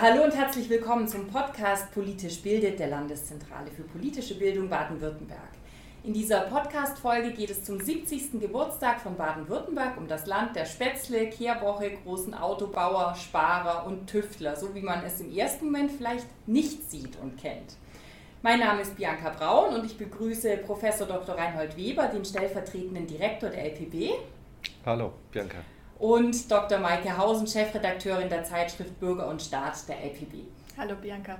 Hallo und herzlich willkommen zum Podcast Politisch bildet der Landeszentrale für politische Bildung Baden-Württemberg. In dieser Podcast-Folge geht es zum 70. Geburtstag von Baden-Württemberg um das Land der Spätzle, Kehrwoche, großen Autobauer, Sparer und Tüftler, so wie man es im ersten Moment vielleicht nicht sieht und kennt. Mein Name ist Bianca Braun und ich begrüße Professor Dr. Reinhold Weber, den stellvertretenden Direktor der LPB. Hallo, Bianca und Dr. Maike Hausen, Chefredakteurin der Zeitschrift Bürger und Staat der LPB. Hallo Bianca.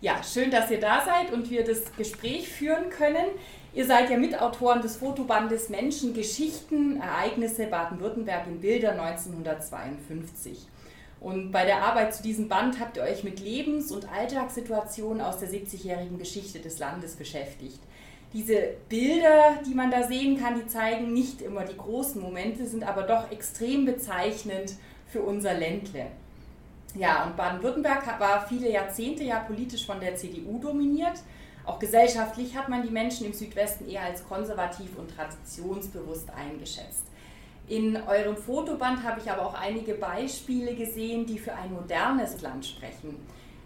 Ja, schön, dass ihr da seid und wir das Gespräch führen können. Ihr seid ja Mitautoren des Fotobandes Menschen, Geschichten, Ereignisse Baden-Württemberg in Bilder 1952. Und bei der Arbeit zu diesem Band habt ihr euch mit Lebens- und Alltagssituationen aus der 70-jährigen Geschichte des Landes beschäftigt diese Bilder, die man da sehen kann, die zeigen nicht immer die großen Momente, sind aber doch extrem bezeichnend für unser Ländle. Ja, und Baden-Württemberg war viele Jahrzehnte ja politisch von der CDU dominiert. Auch gesellschaftlich hat man die Menschen im Südwesten eher als konservativ und traditionsbewusst eingeschätzt. In eurem Fotoband habe ich aber auch einige Beispiele gesehen, die für ein modernes Land sprechen.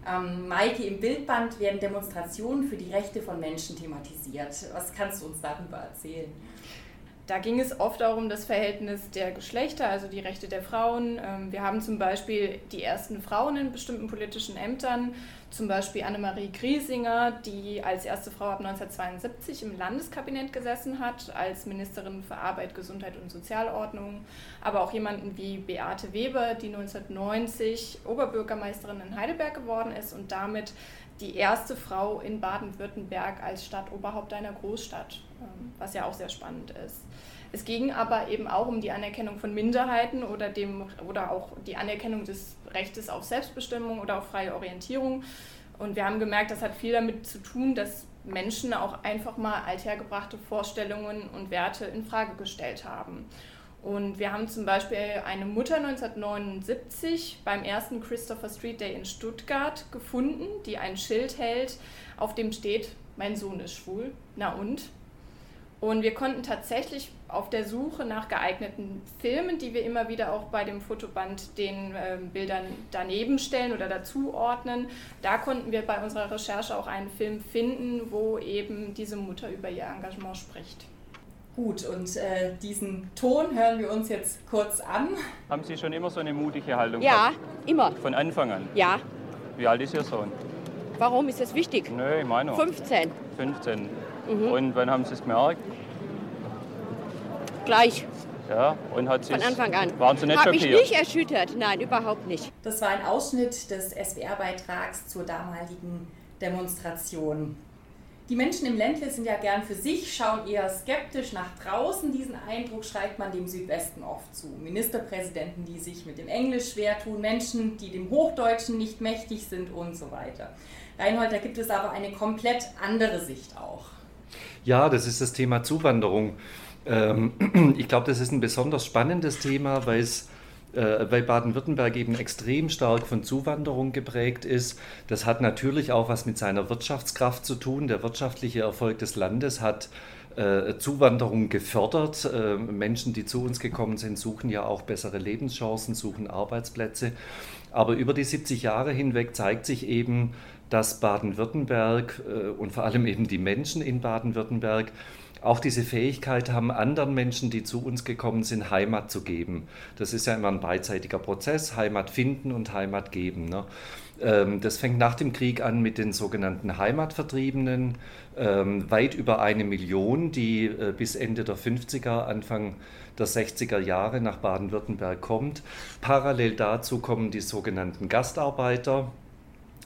Ähm, Maike, im Bildband werden Demonstrationen für die Rechte von Menschen thematisiert. Was kannst du uns darüber erzählen? Da ging es oft auch um das Verhältnis der Geschlechter, also die Rechte der Frauen. Ähm, wir haben zum Beispiel die ersten Frauen in bestimmten politischen Ämtern zum Beispiel Annemarie Griesinger, die als erste Frau ab 1972 im Landeskabinett gesessen hat, als Ministerin für Arbeit, Gesundheit und Sozialordnung, aber auch jemanden wie Beate Weber, die 1990 Oberbürgermeisterin in Heidelberg geworden ist und damit die erste Frau in Baden-Württemberg als Stadtoberhaupt einer Großstadt, was ja auch sehr spannend ist. Es ging aber eben auch um die Anerkennung von Minderheiten oder, dem, oder auch die Anerkennung des Rechtes auf Selbstbestimmung oder auf freie Orientierung. Und wir haben gemerkt, das hat viel damit zu tun, dass Menschen auch einfach mal althergebrachte Vorstellungen und Werte in Frage gestellt haben. Und wir haben zum Beispiel eine Mutter 1979 beim ersten Christopher Street Day in Stuttgart gefunden, die ein Schild hält, auf dem steht, mein Sohn ist schwul. Na und? Und wir konnten tatsächlich auf der Suche nach geeigneten Filmen, die wir immer wieder auch bei dem Fotoband den äh, Bildern daneben stellen oder dazuordnen, da konnten wir bei unserer Recherche auch einen Film finden, wo eben diese Mutter über ihr Engagement spricht. Gut, und äh, diesen Ton hören wir uns jetzt kurz an. Haben Sie schon immer so eine mutige Haltung Ja, gehabt? immer. Von Anfang an? Ja. Wie alt ist Ihr Sohn? Warum ist das wichtig? Nö, ich meine. 15. 15. Mhm. Und wann haben Sie es gemerkt? Gleich. Ja, und hat Von Anfang an. Waren Sie nicht Hat mich schockiert? nicht erschüttert. Nein, überhaupt nicht. Das war ein Ausschnitt des SWR-Beitrags zur damaligen Demonstration. Die Menschen im Ländle sind ja gern für sich, schauen eher skeptisch nach draußen. Diesen Eindruck schreibt man dem Südwesten oft zu. Ministerpräsidenten, die sich mit dem Englisch schwer tun, Menschen, die dem Hochdeutschen nicht mächtig sind und so weiter. Reinhold, da gibt es aber eine komplett andere Sicht auch. Ja, das ist das Thema Zuwanderung. Ähm, ich glaube, das ist ein besonders spannendes Thema, weil es äh, weil Baden-Württemberg eben extrem stark von Zuwanderung geprägt ist. Das hat natürlich auch was mit seiner Wirtschaftskraft zu tun. Der wirtschaftliche Erfolg des Landes hat Zuwanderung gefördert. Äh, Menschen, die zu uns gekommen sind, suchen ja auch bessere Lebenschancen, suchen Arbeitsplätze. Aber über die 70 Jahre hinweg zeigt sich eben, dass Baden-Württemberg und vor allem eben die Menschen in Baden-Württemberg auch diese Fähigkeit haben, anderen Menschen, die zu uns gekommen sind, Heimat zu geben. Das ist ja immer ein beidseitiger Prozess, Heimat finden und Heimat geben. Ne? Ähm, das fängt nach dem Krieg an mit den sogenannten Heimatvertriebenen, ähm, weit über eine Million, die äh, bis Ende der 50er, Anfang der 60er Jahre nach Baden-Württemberg kommt. Parallel dazu kommen die sogenannten Gastarbeiter,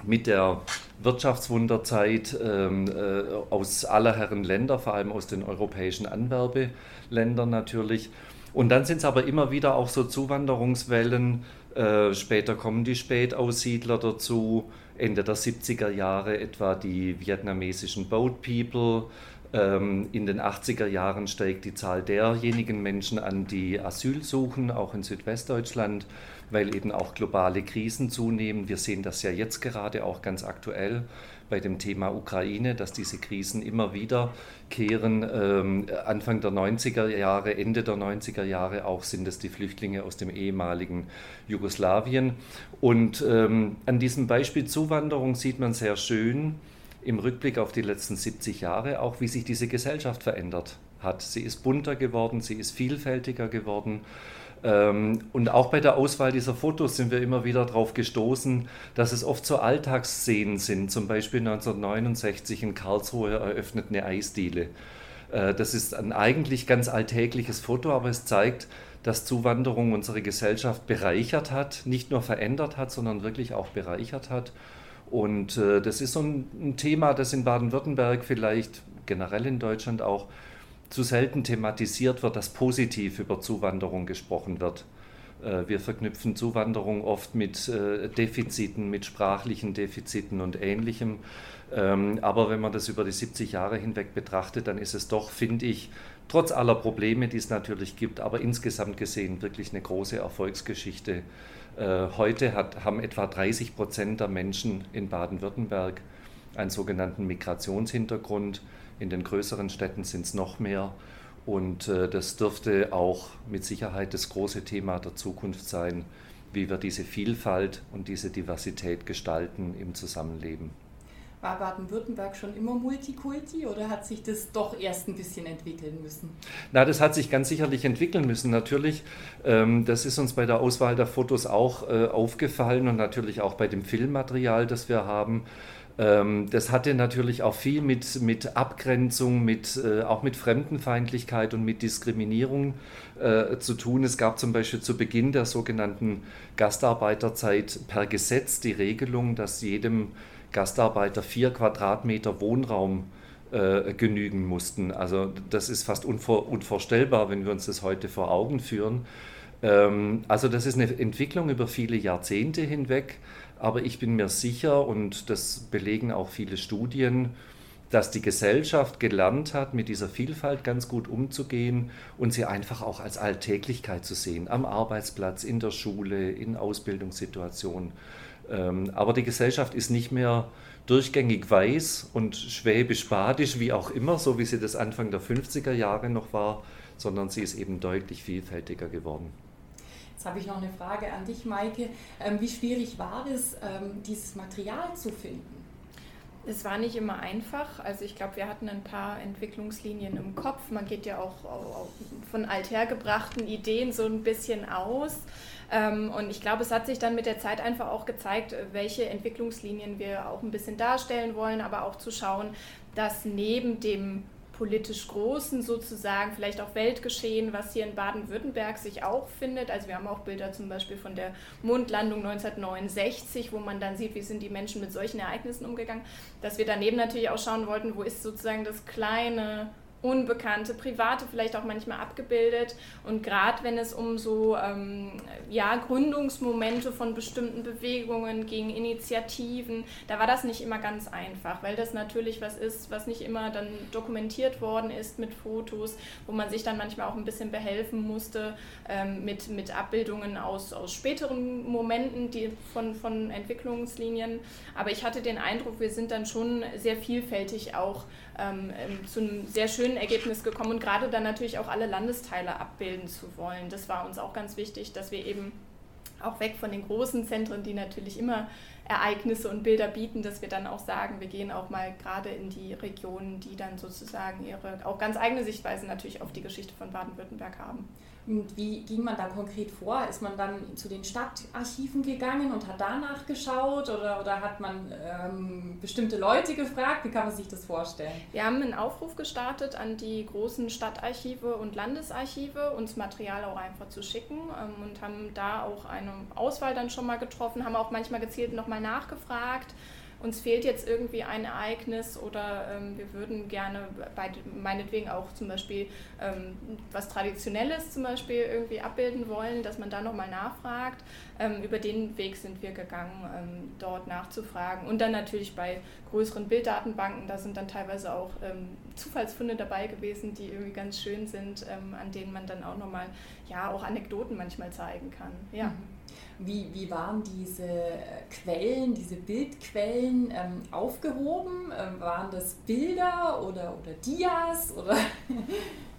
mit der Wirtschaftswunderzeit ähm, äh, aus aller Herren Länder, vor allem aus den europäischen Anwerbeländern natürlich. Und dann sind es aber immer wieder auch so Zuwanderungswellen. Äh, später kommen die Spätaussiedler dazu. Ende der 70er Jahre etwa die vietnamesischen Boat People. Ähm, in den 80er Jahren steigt die Zahl derjenigen Menschen an, die Asyl suchen, auch in Südwestdeutschland, weil eben auch globale Krisen zunehmen. Wir sehen das ja jetzt gerade auch ganz aktuell bei dem Thema Ukraine, dass diese Krisen immer wieder kehren. Ähm, Anfang der 90er Jahre, Ende der 90er Jahre auch sind es die Flüchtlinge aus dem ehemaligen Jugoslawien. Und ähm, an diesem Beispiel Zuwanderung sieht man sehr schön im Rückblick auf die letzten 70 Jahre auch, wie sich diese Gesellschaft verändert hat. Sie ist bunter geworden, sie ist vielfältiger geworden. Ähm, und auch bei der Auswahl dieser Fotos sind wir immer wieder darauf gestoßen, dass es oft so Alltagsszenen sind. Zum Beispiel 1969 in Karlsruhe eröffnet eine Eisdiele. Äh, das ist ein eigentlich ganz alltägliches Foto, aber es zeigt, dass Zuwanderung unsere Gesellschaft bereichert hat, nicht nur verändert hat, sondern wirklich auch bereichert hat. Und äh, das ist so ein Thema, das in Baden-Württemberg vielleicht generell in Deutschland auch zu selten thematisiert wird, dass positiv über Zuwanderung gesprochen wird. Äh, wir verknüpfen Zuwanderung oft mit äh, Defiziten, mit sprachlichen Defiziten und ähnlichem. Ähm, aber wenn man das über die 70 Jahre hinweg betrachtet, dann ist es doch, finde ich, trotz aller Probleme, die es natürlich gibt, aber insgesamt gesehen wirklich eine große Erfolgsgeschichte. Äh, heute hat, haben etwa 30 Prozent der Menschen in Baden-Württemberg einen sogenannten Migrationshintergrund. In den größeren Städten sind es noch mehr. Und äh, das dürfte auch mit Sicherheit das große Thema der Zukunft sein, wie wir diese Vielfalt und diese Diversität gestalten im Zusammenleben. War Baden-Württemberg schon immer Multikulti oder hat sich das doch erst ein bisschen entwickeln müssen? Na, das hat sich ganz sicherlich entwickeln müssen. Natürlich, ähm, das ist uns bei der Auswahl der Fotos auch äh, aufgefallen und natürlich auch bei dem Filmmaterial, das wir haben. Ähm, das hatte natürlich auch viel mit, mit Abgrenzung, mit, äh, auch mit Fremdenfeindlichkeit und mit Diskriminierung äh, zu tun. Es gab zum Beispiel zu Beginn der sogenannten Gastarbeiterzeit per Gesetz die Regelung, dass jedem Gastarbeiter vier Quadratmeter Wohnraum äh, genügen mussten. Also das ist fast unvor, unvorstellbar, wenn wir uns das heute vor Augen führen. Ähm, also das ist eine Entwicklung über viele Jahrzehnte hinweg. Aber ich bin mir sicher, und das belegen auch viele Studien, dass die Gesellschaft gelernt hat, mit dieser Vielfalt ganz gut umzugehen und sie einfach auch als Alltäglichkeit zu sehen, am Arbeitsplatz, in der Schule, in Ausbildungssituationen. Ähm, aber die Gesellschaft ist nicht mehr durchgängig weiß und schwäbisch-badisch, wie auch immer, so wie sie das Anfang der 50er Jahre noch war, sondern sie ist eben deutlich vielfältiger geworden. Jetzt habe ich noch eine Frage an dich, Maike. Ähm, wie schwierig war es, ähm, dieses Material zu finden? Es war nicht immer einfach. Also ich glaube, wir hatten ein paar Entwicklungslinien im Kopf. Man geht ja auch von althergebrachten Ideen so ein bisschen aus. Ähm, und ich glaube, es hat sich dann mit der Zeit einfach auch gezeigt, welche Entwicklungslinien wir auch ein bisschen darstellen wollen, aber auch zu schauen, dass neben dem politisch Großen sozusagen, vielleicht auch Weltgeschehen, was hier in Baden-Württemberg sich auch findet. Also wir haben auch Bilder zum Beispiel von der Mondlandung 1969, wo man dann sieht, wie sind die Menschen mit solchen Ereignissen umgegangen, dass wir daneben natürlich auch schauen wollten, wo ist sozusagen das kleine Unbekannte, Private vielleicht auch manchmal abgebildet. Und gerade wenn es um so ähm, ja, Gründungsmomente von bestimmten Bewegungen ging, Initiativen, da war das nicht immer ganz einfach, weil das natürlich was ist, was nicht immer dann dokumentiert worden ist mit Fotos, wo man sich dann manchmal auch ein bisschen behelfen musste ähm, mit, mit Abbildungen aus, aus späteren Momenten die von, von Entwicklungslinien. Aber ich hatte den Eindruck, wir sind dann schon sehr vielfältig auch ähm, ähm, zu einem sehr schönen Ergebnis gekommen und gerade dann natürlich auch alle Landesteile abbilden zu wollen. Das war uns auch ganz wichtig, dass wir eben auch weg von den großen Zentren, die natürlich immer Ereignisse und Bilder bieten, dass wir dann auch sagen, wir gehen auch mal gerade in die Regionen, die dann sozusagen ihre auch ganz eigene Sichtweise natürlich auf die Geschichte von Baden-Württemberg haben. Und wie ging man da konkret vor? Ist man dann zu den Stadtarchiven gegangen und hat danach geschaut oder, oder hat man ähm, bestimmte Leute gefragt? Wie kann man sich das vorstellen? Wir haben einen Aufruf gestartet an die großen Stadtarchive und Landesarchive, uns Material auch einfach zu schicken ähm, und haben da auch eine Auswahl dann schon mal getroffen, haben auch manchmal gezielt nochmal nachgefragt uns fehlt jetzt irgendwie ein Ereignis oder ähm, wir würden gerne bei, meinetwegen auch zum Beispiel ähm, was Traditionelles zum Beispiel irgendwie abbilden wollen, dass man da nochmal nachfragt. Ähm, über den Weg sind wir gegangen, ähm, dort nachzufragen. Und dann natürlich bei größeren Bilddatenbanken, da sind dann teilweise auch ähm, Zufallsfunde dabei gewesen, die irgendwie ganz schön sind, ähm, an denen man dann auch nochmal, ja, auch Anekdoten manchmal zeigen kann. Ja. Mhm. Wie, wie waren diese Quellen, diese Bildquellen ähm, aufgehoben? Ähm, waren das Bilder oder, oder Dias? Oder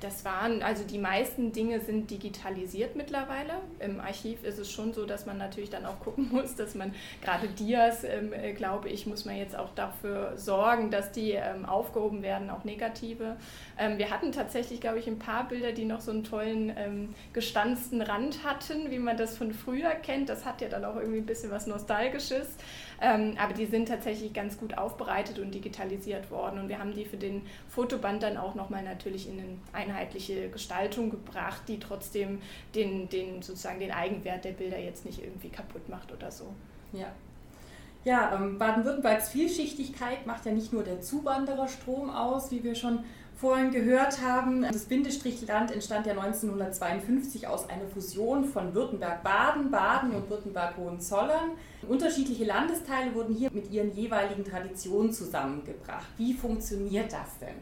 Das waren, also die meisten Dinge sind digitalisiert mittlerweile. Im Archiv ist es schon so, dass man natürlich dann auch gucken muss, dass man gerade Dias, ähm, äh, glaube ich, muss man jetzt auch dafür sorgen, dass die ähm, aufgehoben werden, auch negative. Ähm, wir hatten tatsächlich, glaube ich, ein paar Bilder, die noch so einen tollen ähm, gestanzten Rand hatten, wie man das von früher kennt. Das hat ja dann auch irgendwie ein bisschen was Nostalgisches. Ähm, aber die sind tatsächlich ganz gut aufbereitet und digitalisiert worden. Und wir haben die für den Fotoband dann auch nochmal natürlich in eine einheitliche Gestaltung gebracht, die trotzdem den, den, sozusagen den Eigenwert der Bilder jetzt nicht irgendwie kaputt macht oder so. Ja. Ja, ähm, Baden-Württembergs Vielschichtigkeit macht ja nicht nur der Zuwandererstrom aus, wie wir schon vorhin gehört haben. Das Bindestrichland entstand ja 1952 aus einer Fusion von Württemberg-Baden, Baden und Württemberg-Hohenzollern. Unterschiedliche Landesteile wurden hier mit ihren jeweiligen Traditionen zusammengebracht. Wie funktioniert das denn?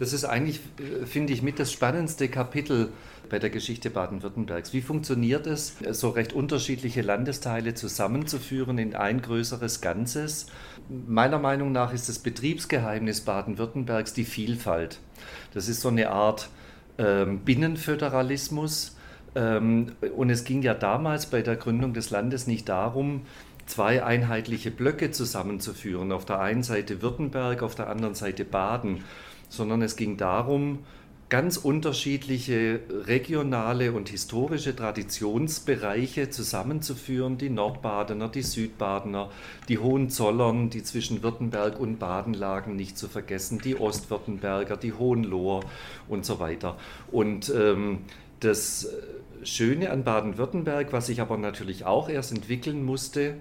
Das ist eigentlich, äh, finde ich, mit das spannendste Kapitel bei der Geschichte Baden-Württembergs. Wie funktioniert es, so recht unterschiedliche Landesteile zusammenzuführen in ein größeres Ganzes? Meiner Meinung nach ist das Betriebsgeheimnis Baden-Württembergs die Vielfalt. Das ist so eine Art ähm, Binnenföderalismus. Ähm, und es ging ja damals bei der Gründung des Landes nicht darum, zwei einheitliche Blöcke zusammenzuführen. Auf der einen Seite Württemberg, auf der anderen Seite Baden, sondern es ging darum, ganz unterschiedliche regionale und historische Traditionsbereiche zusammenzuführen. Die Nordbadener, die Südbadener, die Hohenzollern, die zwischen Württemberg und Baden lagen, nicht zu vergessen, die Ostwürttemberger, die Hohenloher und so weiter. Und ähm, das Schöne an Baden-Württemberg, was sich aber natürlich auch erst entwickeln musste,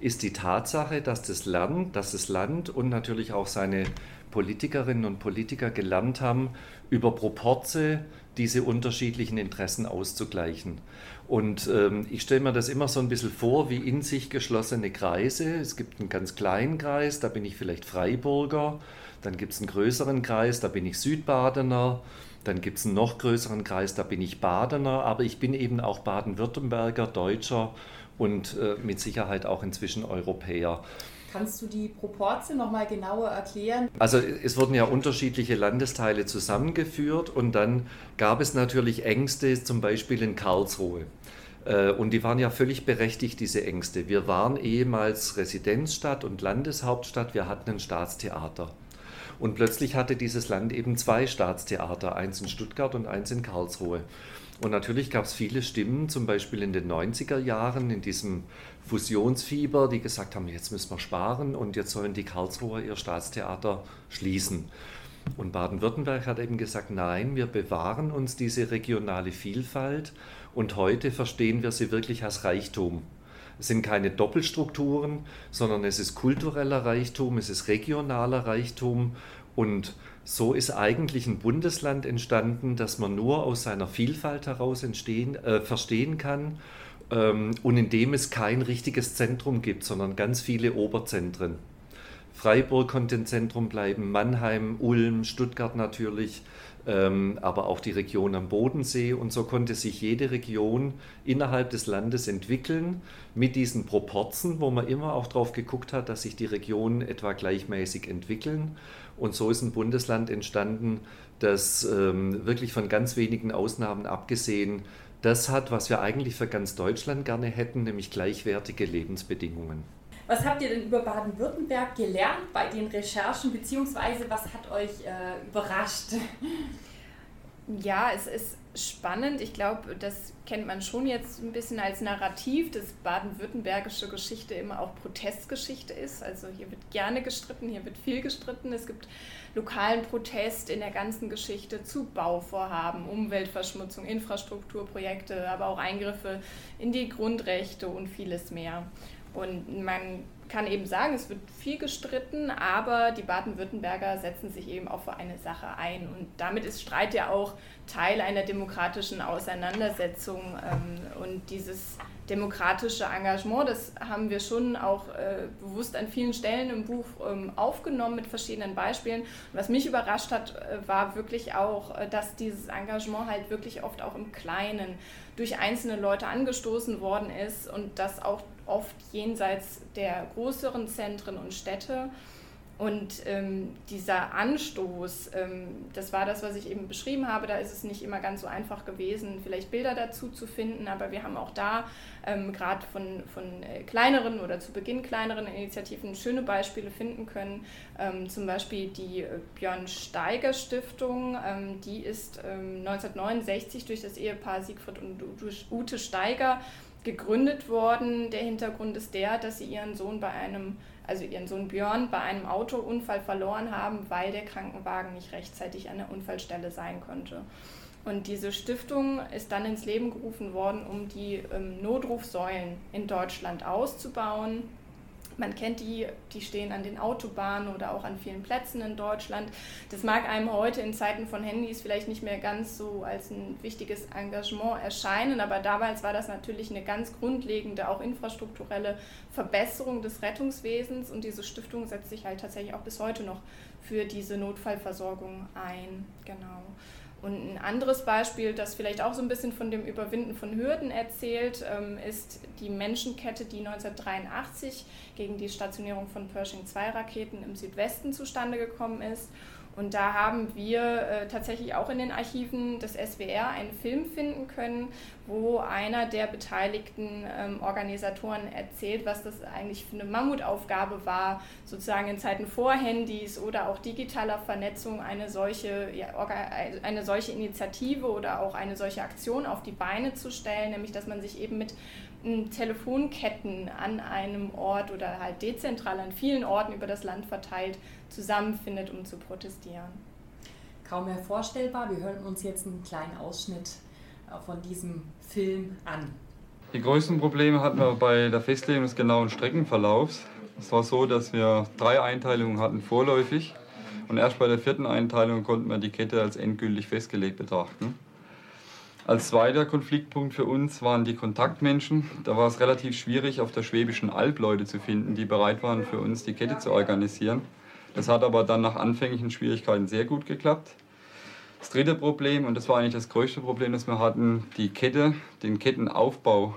ist die Tatsache, dass das Land, dass das Land und natürlich auch seine Politikerinnen und Politiker gelernt haben, über Proporze diese unterschiedlichen Interessen auszugleichen. Und ähm, ich stelle mir das immer so ein bisschen vor wie in sich geschlossene Kreise. Es gibt einen ganz kleinen Kreis, da bin ich vielleicht Freiburger. Dann gibt es einen größeren Kreis, da bin ich Südbadener. Dann gibt es einen noch größeren Kreis, da bin ich Badener. Aber ich bin eben auch Baden-Württemberger, Deutscher und äh, mit Sicherheit auch inzwischen Europäer. Kannst du die Proporze nochmal genauer erklären? Also es wurden ja unterschiedliche Landesteile zusammengeführt und dann gab es natürlich Ängste, zum Beispiel in Karlsruhe. Äh, und die waren ja völlig berechtigt, diese Ängste. Wir waren ehemals Residenzstadt und Landeshauptstadt, wir hatten ein Staatstheater. Und plötzlich hatte dieses Land eben zwei Staatstheater, eins in Stuttgart und eins in Karlsruhe. Und natürlich gab es viele Stimmen, zum Beispiel in den 90er Jahren, in diesem Fusionsfieber, die gesagt haben, jetzt müssen wir sparen und jetzt sollen die Karlsruher ihr Staatstheater schließen. Und Baden-Württemberg hat eben gesagt, nein, wir bewahren uns diese regionale Vielfalt und heute verstehen wir sie wirklich als Reichtum. Es sind keine Doppelstrukturen, sondern es ist kultureller Reichtum, es ist regionaler Reichtum und so ist eigentlich ein Bundesland entstanden, das man nur aus seiner Vielfalt heraus entstehen, äh, verstehen kann ähm, und in dem es kein richtiges Zentrum gibt, sondern ganz viele Oberzentren. Freiburg konnte ein Zentrum bleiben, Mannheim, Ulm, Stuttgart natürlich, aber auch die Region am Bodensee. Und so konnte sich jede Region innerhalb des Landes entwickeln mit diesen Proporzen, wo man immer auch darauf geguckt hat, dass sich die Regionen etwa gleichmäßig entwickeln. Und so ist ein Bundesland entstanden, das ähm, wirklich von ganz wenigen Ausnahmen abgesehen das hat, was wir eigentlich für ganz Deutschland gerne hätten, nämlich gleichwertige Lebensbedingungen. Was habt ihr denn über Baden-Württemberg gelernt bei den Recherchen, beziehungsweise was hat euch äh, überrascht? Ja, es ist spannend. Ich glaube, das kennt man schon jetzt ein bisschen als Narrativ, dass baden-württembergische Geschichte immer auch Protestgeschichte ist. Also hier wird gerne gestritten, hier wird viel gestritten. Es gibt lokalen Protest in der ganzen Geschichte zu Bauvorhaben, Umweltverschmutzung, Infrastrukturprojekte, aber auch Eingriffe in die Grundrechte und vieles mehr. Und man kann eben sagen, es wird viel gestritten, aber die Baden-Württemberger setzen sich eben auch für eine Sache ein. Und damit ist Streit ja auch Teil einer demokratischen Auseinandersetzung. Ähm, und dieses demokratische Engagement, das haben wir schon auch äh, bewusst an vielen Stellen im Buch ähm, aufgenommen mit verschiedenen Beispielen. Was mich überrascht hat, äh, war wirklich auch, äh, dass dieses Engagement halt wirklich oft auch im Kleinen durch einzelne Leute angestoßen worden ist und das auch oft jenseits der größeren Zentren und Städte. Und ähm, dieser Anstoß, ähm, das war das, was ich eben beschrieben habe, da ist es nicht immer ganz so einfach gewesen, vielleicht Bilder dazu zu finden, aber wir haben auch da ähm, gerade von, von äh, kleineren oder zu Beginn kleineren Initiativen schöne Beispiele finden können. Ähm, zum Beispiel die äh, Björn Steiger Stiftung, ähm, die ist 1969 ähm, durch das Ehepaar Siegfried und Ute Steiger gegründet worden. Der Hintergrund ist der, dass sie ihren Sohn bei einem also ihren Sohn Björn, bei einem Autounfall verloren haben, weil der Krankenwagen nicht rechtzeitig an der Unfallstelle sein konnte. Und diese Stiftung ist dann ins Leben gerufen worden, um die ähm, Notrufsäulen in Deutschland auszubauen man kennt die, die stehen an den Autobahnen oder auch an vielen Plätzen in Deutschland. Das mag einem heute in Zeiten von Handys vielleicht nicht mehr ganz so als ein wichtiges Engagement erscheinen, aber damals war das natürlich eine ganz grundlegende, auch infrastrukturelle Verbesserung des Rettungswesens und diese Stiftung setzt sich halt tatsächlich auch bis heute noch für diese Notfallversorgung ein. Genau. Und ein anderes Beispiel, das vielleicht auch so ein bisschen von dem Überwinden von Hürden erzählt, ähm, ist die Menschenkette, die 1983 gegen die Stationierung von Pershing-2-Raketen im Südwesten zustande gekommen ist. Und da haben wir äh, tatsächlich auch in den Archiven des SWR einen Film finden können, wo einer der beteiligten ähm, Organisatoren erzählt, was das eigentlich für eine Mammutaufgabe war, sozusagen in Zeiten vor Handys oder auch digitaler Vernetzung eine solche, ja, eine solche Initiative oder auch eine solche Aktion auf die Beine zu stellen, nämlich dass man sich eben mit Telefonketten an einem Ort oder halt dezentral an vielen Orten über das Land verteilt zusammenfindet, um zu protestieren. Kaum mehr vorstellbar. Wir hören uns jetzt einen kleinen Ausschnitt äh, von diesem Film an. Die größten Probleme hatten wir bei der Festlegung des genauen Streckenverlaufs. Es war so, dass wir drei Einteilungen hatten vorläufig und erst bei der vierten Einteilung konnten wir die Kette als endgültig festgelegt betrachten. Als zweiter Konfliktpunkt für uns waren die Kontaktmenschen. Da war es relativ schwierig, auf der Schwäbischen Alb Leute zu finden, die bereit waren, für uns die Kette zu organisieren. Das hat aber dann nach anfänglichen Schwierigkeiten sehr gut geklappt. Das dritte Problem, und das war eigentlich das größte Problem, das wir hatten, die Kette, den Kettenaufbau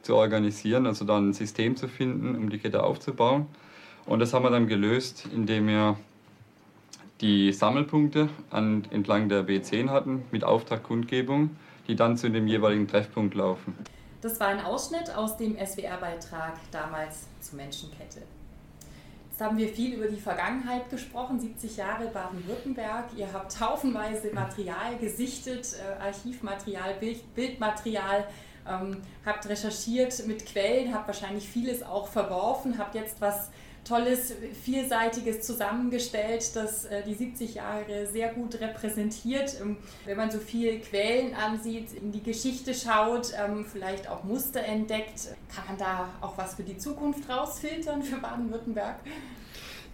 zu organisieren, also dann ein System zu finden, um die Kette aufzubauen. Und das haben wir dann gelöst, indem wir die Sammelpunkte an, entlang der B10 hatten mit Auftragkundgebung die dann zu dem jeweiligen Treffpunkt laufen. Das war ein Ausschnitt aus dem SWR-Beitrag damals zur Menschenkette. Jetzt haben wir viel über die Vergangenheit gesprochen, 70 Jahre Baden-Württemberg. Ihr habt haufenweise Material gesichtet, äh, Archivmaterial, Bild, Bildmaterial, ähm, habt recherchiert mit Quellen, habt wahrscheinlich vieles auch verworfen, habt jetzt was Tolles, Vielseitiges zusammengestellt, das äh, die 70 Jahre sehr gut repräsentiert. Ähm, wenn man so viele Quellen ansieht, in die Geschichte schaut, ähm, vielleicht auch Muster entdeckt, kann man da auch was für die Zukunft rausfiltern für Baden-Württemberg?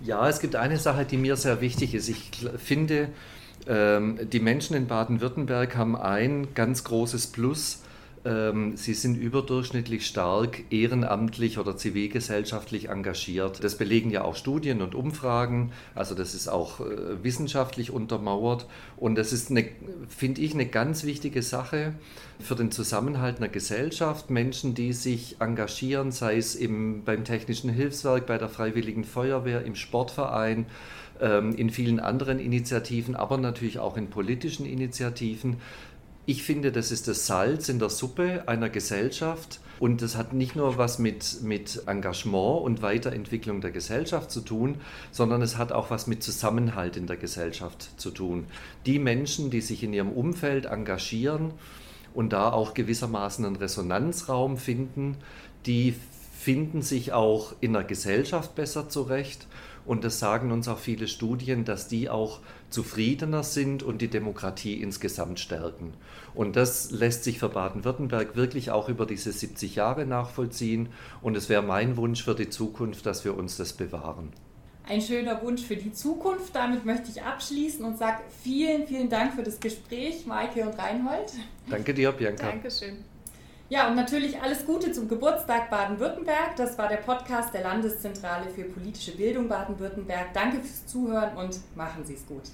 Ja, es gibt eine Sache, die mir sehr wichtig ist. Ich finde, ähm, die Menschen in Baden-Württemberg haben ein ganz großes Plus ähm, sie sind überdurchschnittlich stark ehrenamtlich oder zivilgesellschaftlich engagiert. Das belegen ja auch Studien und Umfragen. Also das ist auch äh, wissenschaftlich untermauert. Und das ist, finde ich, eine ganz wichtige Sache für den Zusammenhalt einer Gesellschaft. Menschen, die sich engagieren, sei es im, beim Technischen Hilfswerk, bei der Freiwilligen Feuerwehr, im Sportverein, ähm, in vielen anderen Initiativen, aber natürlich auch in politischen Initiativen. Ich finde, das ist das Salz in der Suppe einer Gesellschaft und das hat nicht nur was mit, mit Engagement und Weiterentwicklung der Gesellschaft zu tun, sondern es hat auch was mit Zusammenhalt in der Gesellschaft zu tun. Die Menschen, die sich in ihrem Umfeld engagieren und da auch gewissermaßen einen Resonanzraum finden, die finden sich auch in der Gesellschaft besser zurecht. Und das sagen uns auch viele Studien, dass die auch zufriedener sind und die Demokratie insgesamt stärken. Und das lässt sich für Baden-Württemberg wirklich auch über diese 70 Jahre nachvollziehen. Und es wäre mein Wunsch für die Zukunft, dass wir uns das bewahren. Ein schöner Wunsch für die Zukunft. Damit möchte ich abschließen und sage vielen, vielen Dank für das Gespräch, Maike und Reinhold. Danke dir, Bianca. Dankeschön. Ja, und natürlich alles Gute zum Geburtstag Baden-Württemberg. Das war der Podcast der Landeszentrale für politische Bildung Baden-Württemberg. Danke fürs Zuhören und machen Sie es gut.